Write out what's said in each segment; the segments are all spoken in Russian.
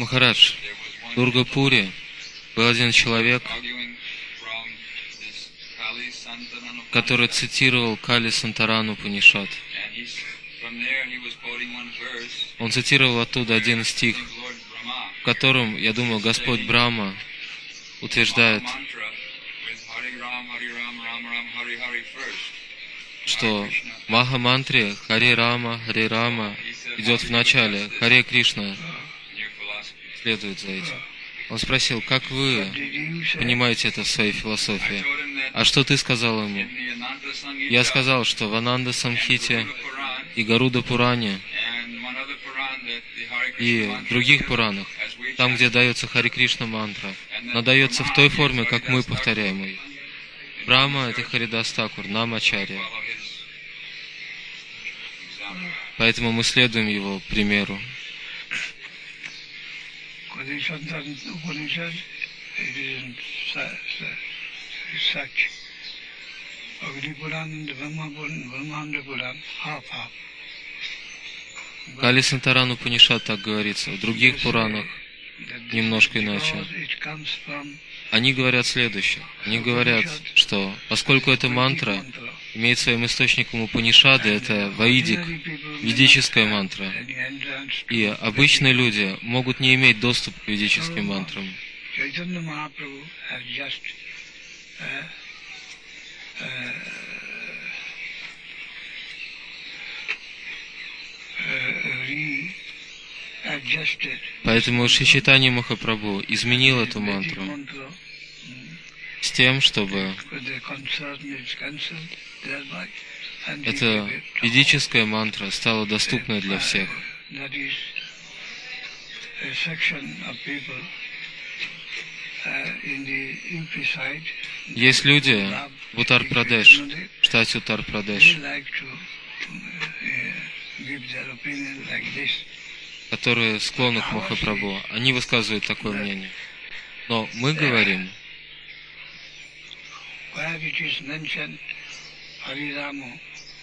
Махарадж, в Дургапуре был один человек, который цитировал Кали Сантарану Панишат. Он цитировал оттуда один стих, в котором, я думаю, Господь Брахма утверждает, что Маха мантре Харе Рама, Харе Рама идет в начале, Харе Кришна следует за этим. Он спросил, как вы понимаете это в своей философии? А что ты сказал ему? Я сказал, что в Ананда Самхите и Гаруда Пуране и других Пуранах, там, где дается Хари Кришна мантра, но дается в той форме, как мы повторяем ее. Брама — это Харидас Такур, Намачарья. Поэтому мы следуем его примеру. Кали Сантарану Панишат так говорится. В других Пуранах немножко иначе. Они говорят следующее. Они говорят, что поскольку эта мантра имеет своим источником Упанишады, это Ваидик, ведическая мантра. И обычные люди могут не иметь доступ к ведическим мантрам. Поэтому Шичитани Махапрабху изменил эту мантру с тем, чтобы эта ведическая мантра стала доступной для всех. Есть люди в Утар-Прадеш, штате Утар-Прадеш, которые склонны к Махапрабху. Они высказывают такое мнение. Но мы говорим,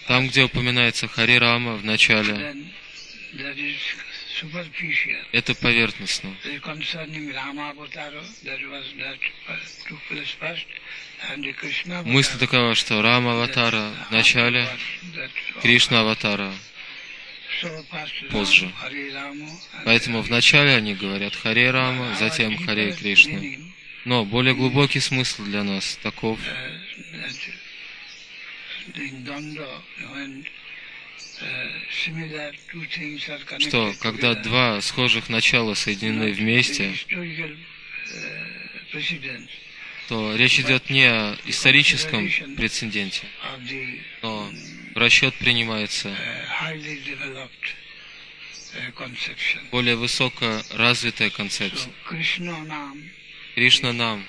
там, где упоминается Хари Рама в начале, это поверхностно. Мысль такова, что Рама Аватара в начале, Кришна Аватара позже. Поэтому вначале они говорят Харе Рама, затем Харе Кришна. Но более глубокий смысл для нас таков, что когда два схожих начала соединены вместе, то речь идет не о историческом прецеденте, но в расчет принимается более высоко развитая концепция. Кришна нам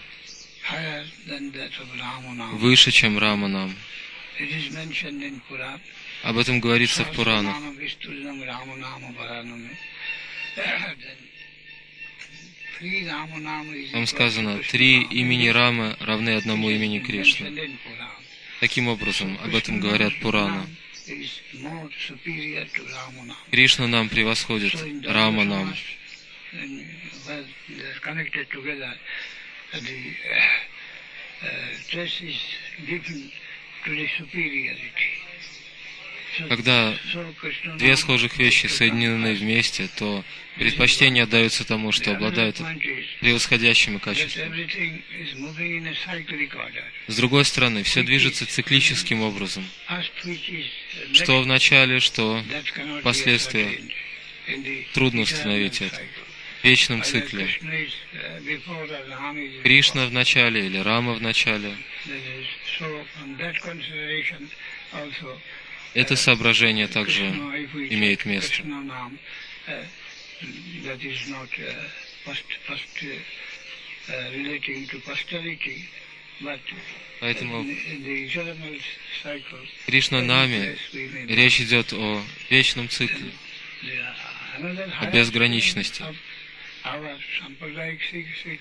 выше, чем Рама нам. Об этом говорится в Пуранах. Там сказано, три имени Рамы равны одному имени Кришны. Таким образом, об этом говорят Пурана. Кришна нам превосходит, Рама нам. Когда две схожих вещи соединены вместе, то предпочтение отдается тому, что обладает превосходящими качествами. С другой стороны, все движется циклическим образом. Что в начале, что впоследствии. Трудно установить это. Вечном цикле. Кришна в начале или Рама в начале. Это соображение также имеет место. Поэтому Кришна нами речь идет о вечном цикле, о безграничности.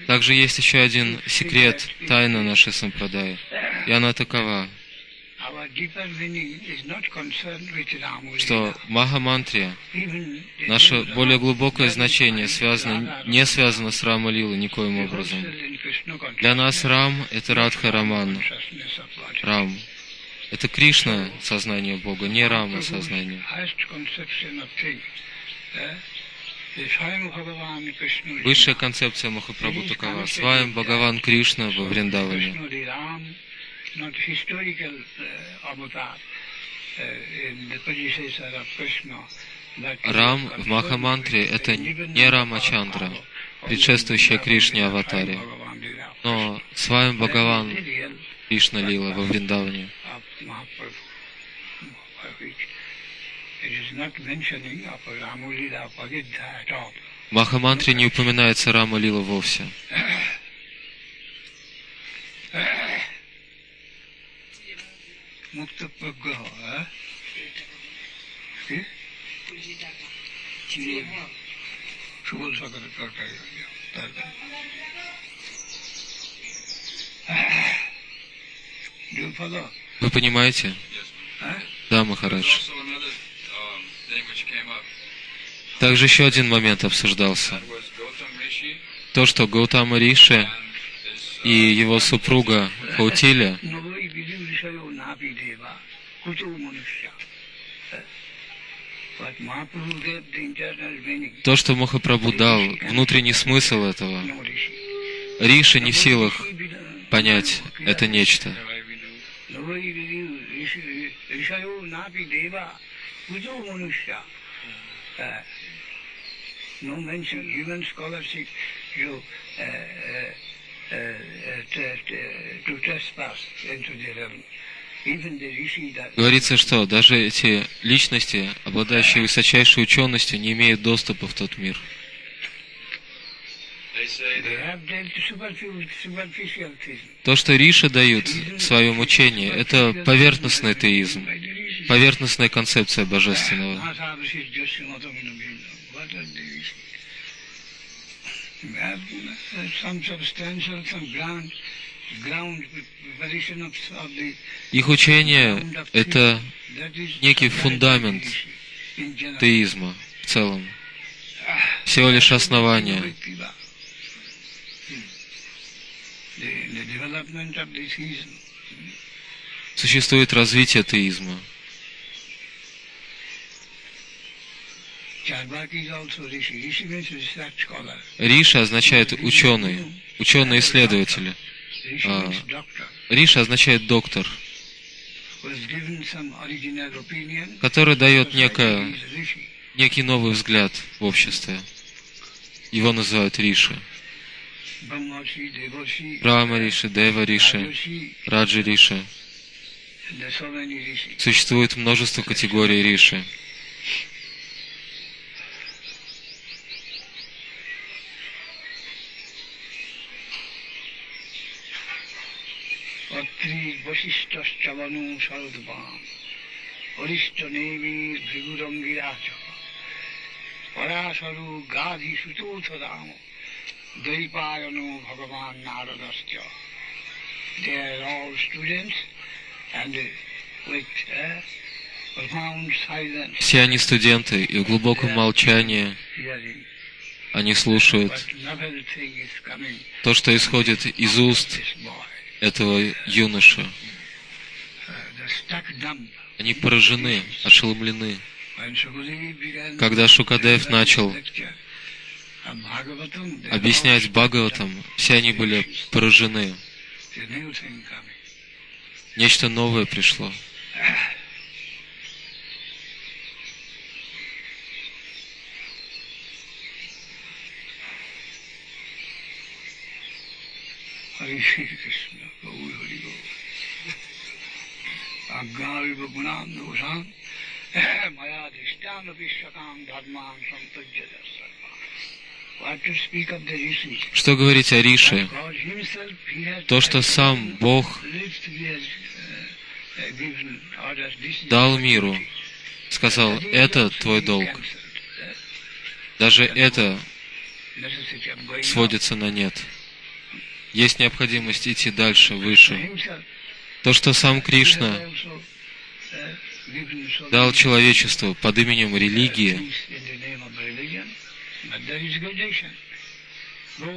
Также есть еще один секрет, тайна нашей сампрадаи, и она такова, что в Махамантре Наше более глубокое значение связано, не связано с Рама Лилой никоим образом. Для нас Рам — это Радха Раман. Рам. Это Кришна — сознание Бога, не Рама — сознание. Высшая концепция Махапрабху такова. Сваем Бхагаван Кришна во Вриндаване. Рам в Махамантре — это не Рама Чандра, предшествующая Кришне аватаре, но с вами Бхагаван Кришна Лила во Вриндаване. В Махамантре не упоминается Рама Лила вовсе. Вы понимаете? Да, Махарадж. Также еще один момент обсуждался. То, что Гаутама Риши и его супруга Хаутиля то, что Махапрабху дал, внутренний смысл этого, Риша не в силах понять это нечто. No mention, human scholarship, you, uh, uh, uh, to trespass into the realm. Говорится, что даже эти личности, обладающие высочайшей ученостью, не имеют доступа в тот мир. То, что Риша дают в своем учении, это поверхностный теизм, поверхностная концепция божественного. Их учение — это некий фундамент теизма в целом, всего лишь основание. Существует развитие теизма. Риша означает ученый, ученый-исследователь. А, Риша означает доктор, который дает некое, некий новый взгляд в обществе. Его называют Риши. Брахма Риши, Дева Риши, Раджи Риши. Существует множество категорий Риши. বৈশিষ্ট্যশ্চবনু শরদ্বাম হরিষ্ঠ নেমির ভৃগুরঙ্গিরাচ পরাশরু গাধি সুচৌথ দাম দ্বৈপায়ন ভগবান নারদশ্চ They are all students and with uh, profound silence. Все они студенты, и в глубоком молчании они слушают то, что исходит из уст этого юноши. Они поражены, ошеломлены. Когда Шукадев начал объяснять Бхагаватам, все они были поражены. Нечто новое пришло. Hare Krishna, Gaur Vishakam dharman sampajyata Что говорить о Рише? То, что сам Бог дал миру, сказал, это твой долг. Даже это сводится на нет. Есть необходимость идти дальше, выше. То, что сам Кришна дал человечеству под именем религии,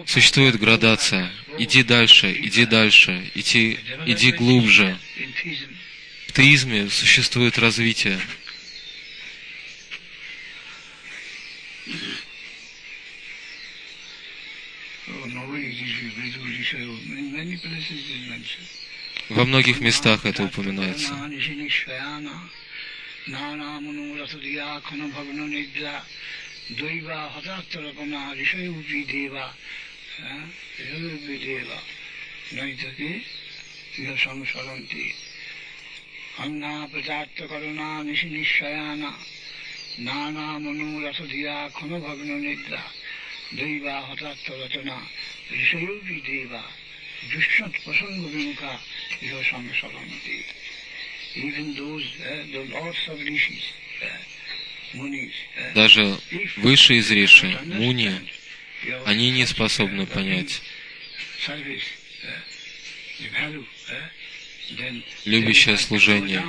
Существует градация. Иди дальше, иди дальше, иди, иди глубже. В теизме существует развитие. Во многих местах это упоминается. অন্যা প্রচার্ত করুণা নিশি নিশ্চয়ানা নানা মনোরথ দিয়া ক্ষণ ভগ্ন নিদ্রা দৈবা হঠাৎ রচনা ঋষয়ী দেবা দুষ্ণৎ প্রসঙ্গ বিমুখা gyorsan musallamati. Even those, the lords of rishis, даже высшие из Риши, Муни, они не способны понять любящее служение.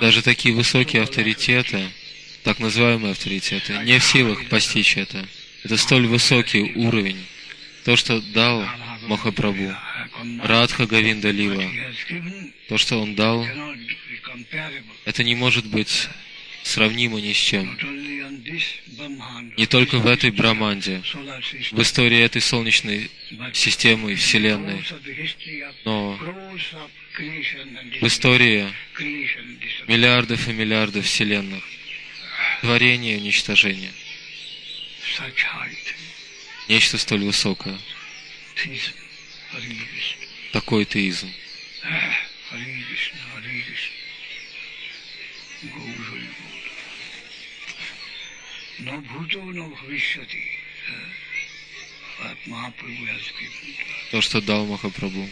Даже такие высокие авторитеты, так называемые авторитеты, не в силах постичь это. Это столь высокий уровень. То, что дал Махапрабху, Радха Гавинда Лила, то, что он дал, это не может быть сравнимо ни с чем. Не только в этой Браманде, в истории этой Солнечной системы и Вселенной, но в истории миллиардов и миллиардов Вселенных, творения и уничтожения. Нечто столь высокое. Такой теизм. То, что дал Махапрабху.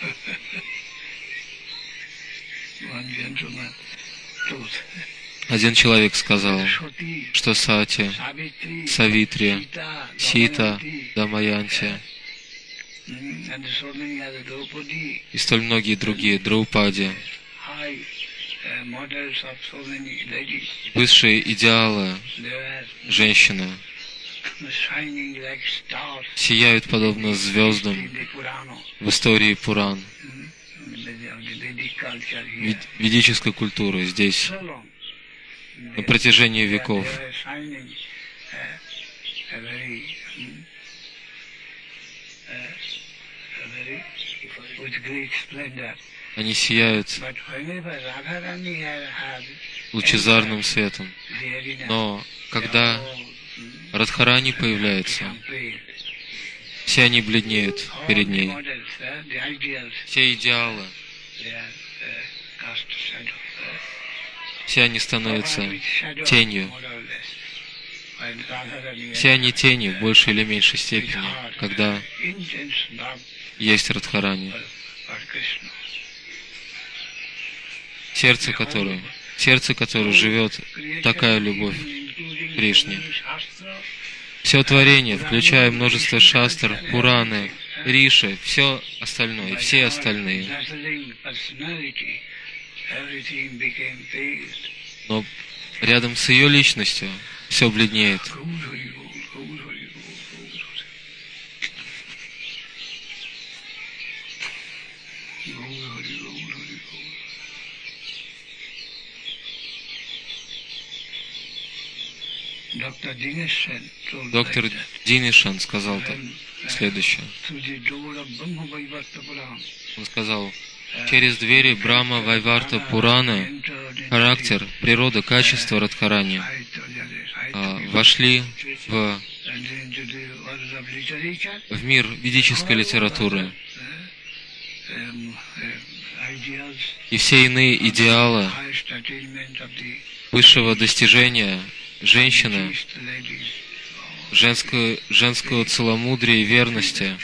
One gentleman один человек сказал, что Сати, Савитри, Сита, Дамаянти и столь многие другие, Драупади, высшие идеалы женщины, сияют подобно звездам в истории Пуран, ведической культуры здесь на протяжении веков. Они сияют лучезарным светом. Но когда Радхарани появляется, все они бледнеют перед ней. Все идеалы все они становятся тенью. Все они тени в большей или меньшей степени, когда есть Радхарани. Сердце которое, сердце которое живет такая любовь Кришне. Все творение, включая множество шастр, Пураны, Риши, все остальное, все остальные но рядом с ее личностью все бледнеет. Доктор Динишан сказал так, следующее. Он сказал, через двери Брахма Вайварта Пурана, характер, природа, качество Радхарани а, вошли в, в мир ведической литературы. И все иные идеалы высшего достижения женщины, женского, женского целомудрия и верности,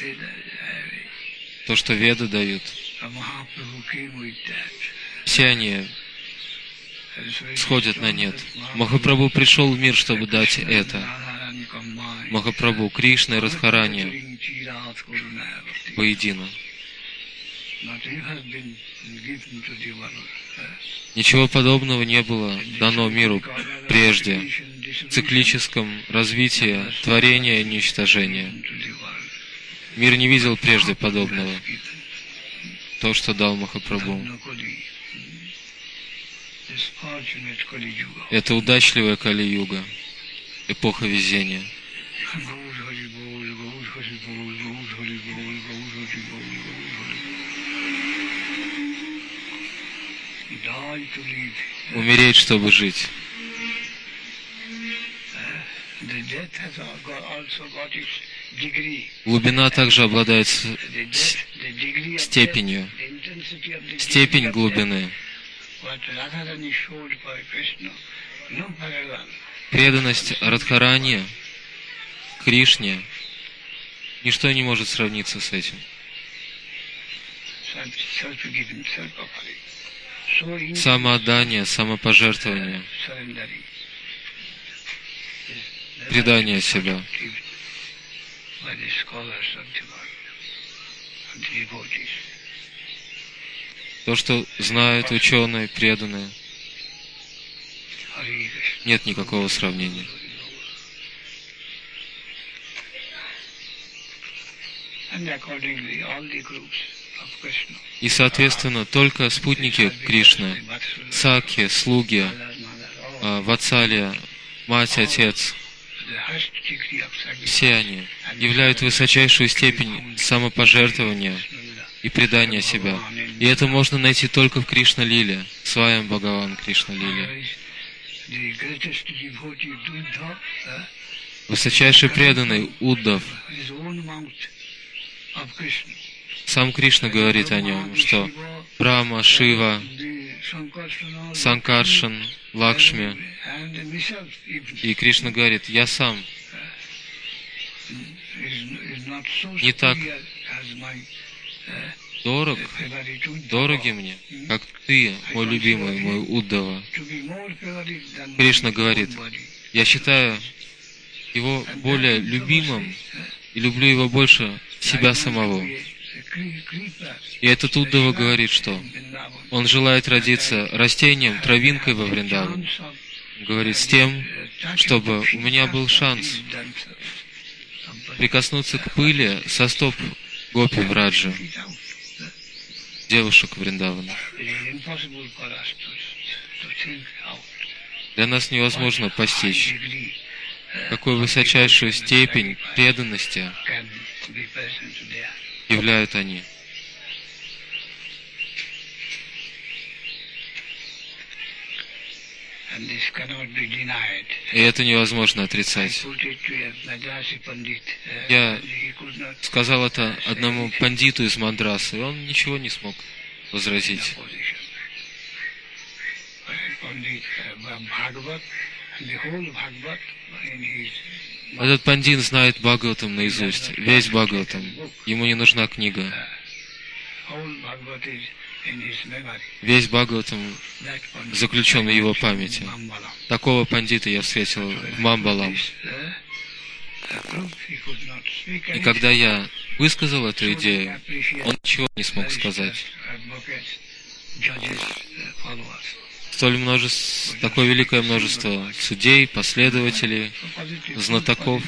то, что веды дают – все они сходят на нет. Махапрабху пришел в мир, чтобы дать это. Махапрабху, Кришна и Радхарани воедино. Ничего подобного не было дано миру прежде в циклическом развитии творения и уничтожения. Мир не видел прежде подобного. То, что дал Махапрабху. Это удачливая Кали-юга, эпоха везения. Умереть, чтобы жить. Глубина также обладает степенью. Степень глубины. Преданность Радхарани, Кришне, ничто не может сравниться с этим. Самоотдание, самопожертвование, предание себя. То, что знают ученые, преданные, нет никакого сравнения. И, соответственно, только спутники Кришны, Саки, слуги, а, Вацалия, мать, отец, все они являют высочайшую степень самопожертвования и предания себя. И это можно найти только в Кришна-лиле, своем Бхагаван Кришна-лиле. Высочайший преданный Уддав, сам Кришна говорит о нем, что Брахма, Шива, Санкаршан, Лакшми. И Кришна говорит, я сам не так дорог, дороги мне, как ты, мой любимый, мой Уддава. Кришна говорит, я считаю его более любимым и люблю его больше себя самого. И этот Уддава говорит, что он желает родиться растением, травинкой во Вриндаван. Говорит, с тем, чтобы у меня был шанс прикоснуться к пыли со стоп Гопи Враджа, девушек Вриндавана. Для нас невозможно постичь, какую высочайшую степень преданности являют они. И это невозможно отрицать. Я сказал это одному пандиту из Мандрасы, и он ничего не смог возразить. Этот пандит знает Бхагаватам наизусть, весь Бхагаватам. Ему не нужна книга. Весь Бхагаватам заключен в его памяти. Такого пандита я встретил в Мамбалам. И когда я высказал эту идею, он ничего не смог сказать. Столь множество, такое великое множество судей, последователей, знатоков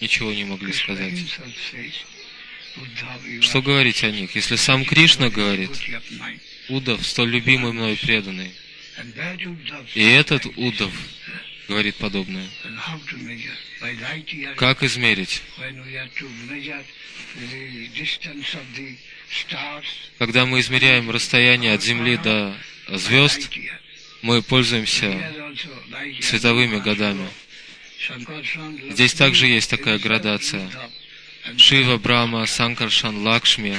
ничего не могли сказать. Что говорить о них, если сам Кришна говорит, Удав, столь любимый мной преданный, и этот Удав говорит подобное. Как измерить? Когда мы измеряем расстояние от Земли до звезд, мы пользуемся световыми годами. Здесь также есть такая градация. Шива, Брахма, Санкаршан, Лакшми,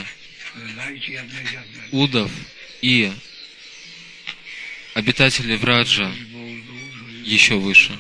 Удав и обитатели Враджа еще выше.